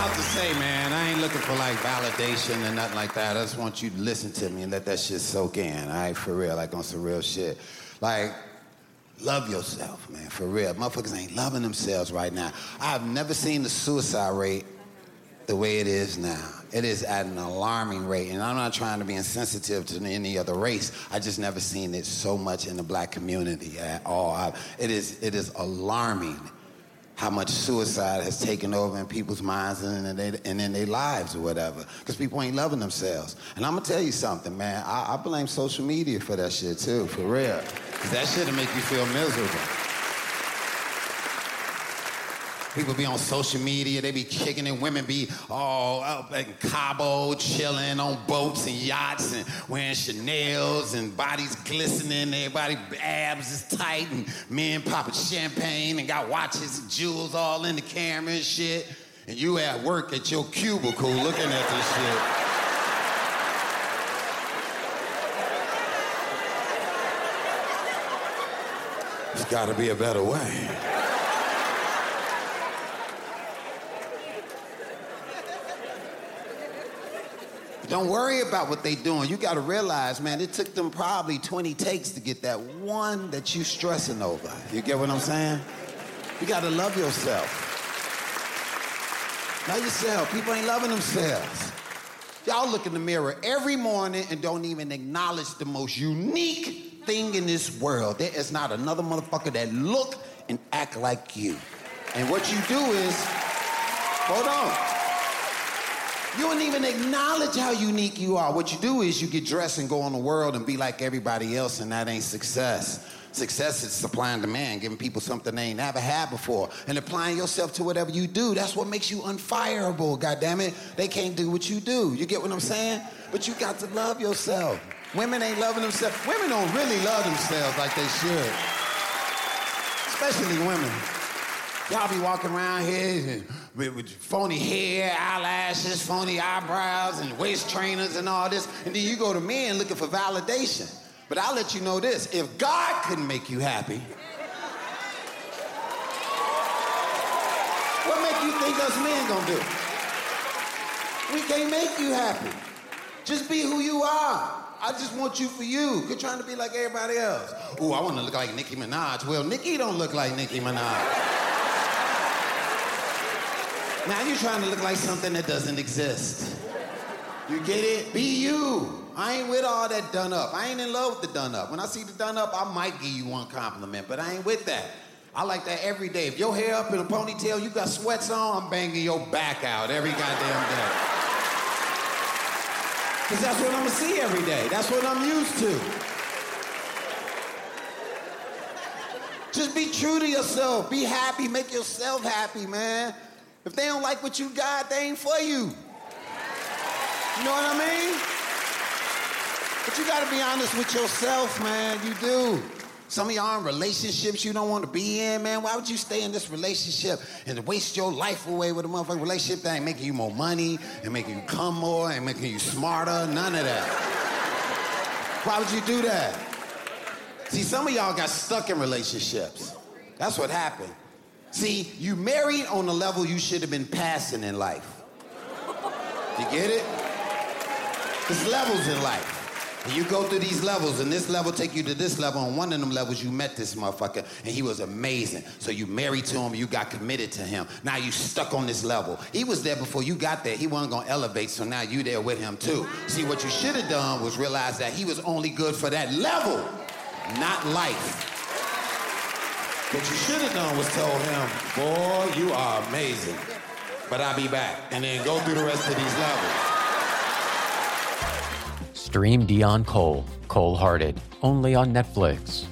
About to say, man, I ain't looking for like validation or nothing like that. I just want you to listen to me and let that shit soak in, all right? For real, like on some real shit. Like, love yourself, man, for real. Motherfuckers ain't loving themselves right now. I've never seen the suicide rate the way it is now. It is at an alarming rate, and I'm not trying to be insensitive to any other race. I just never seen it so much in the black community at all. I, it is it is alarming how much suicide has taken over in people's minds and in, and in their lives or whatever. Because people ain't loving themselves. And I'm gonna tell you something, man. I, I blame social media for that shit too, for real. That shit'll make you feel miserable. People be on social media, they be kicking it. Women be all up in Cabo, chilling on boats and yachts and wearing Chanel's and bodies glistening. Everybody abs is tight and men popping champagne and got watches and jewels all in the camera and shit. And you at work at your cubicle looking at this shit. There's gotta be a better way. Don't worry about what they doing. You got to realize, man, it took them probably 20 takes to get that one that you stressing over. You get what I'm saying? You got to love yourself. Love yourself. People ain't loving themselves. Y'all look in the mirror every morning and don't even acknowledge the most unique thing in this world. There is not another motherfucker that look and act like you. And what you do is, hold on. You don't even acknowledge how unique you are. What you do is you get dressed and go on the world and be like everybody else, and that ain't success. Success is supply and demand, giving people something they ain't never had before, and applying yourself to whatever you do. That's what makes you unfireable, goddammit. They can't do what you do. You get what I'm saying? But you got to love yourself. Women ain't loving themselves. Women don't really love themselves like they should. Especially women. Y'all be walking around here with, with phony hair, eyelashes, phony eyebrows, and waist trainers and all this. And then you go to men looking for validation. But I'll let you know this if God couldn't make you happy, what make you think us men gonna do? We can't make you happy. Just be who you are. I just want you for you. Quit trying to be like everybody else. Ooh, I want to look like Nicki Minaj. Well, Nicki don't look like Nicki Minaj. Now you're trying to look like something that doesn't exist. You get it? Be you. I ain't with all that done up. I ain't in love with the done up. When I see the done up, I might give you one compliment, but I ain't with that. I like that every day. If your hair up in a ponytail, you got sweats on, I'm banging your back out every goddamn day. Because that's what I'm gonna see every day. That's what I'm used to. Just be true to yourself. Be happy. Make yourself happy, man. If they don't like what you got, they ain't for you. You know what I mean? But you gotta be honest with yourself, man. You do. Some of y'all in relationships you don't want to be in, man. Why would you stay in this relationship and waste your life away with a motherfucking relationship that ain't making you more money and making you come more and making you smarter? None of that. Why would you do that? See, some of y'all got stuck in relationships. That's what happened. See, you married on the level you should have been passing in life. You get it? There's levels in life. And you go through these levels, and this level take you to this level. On one of them levels, you met this motherfucker, and he was amazing. So you married to him, you got committed to him. Now you stuck on this level. He was there before you got there. He wasn't gonna elevate, so now you there with him too. See, what you should have done was realize that he was only good for that level, not life. What you should have done was told him, boy, you are amazing. But I'll be back. And then go through the rest of these levels. Stream Deon Cole, Cold Hearted, only on Netflix.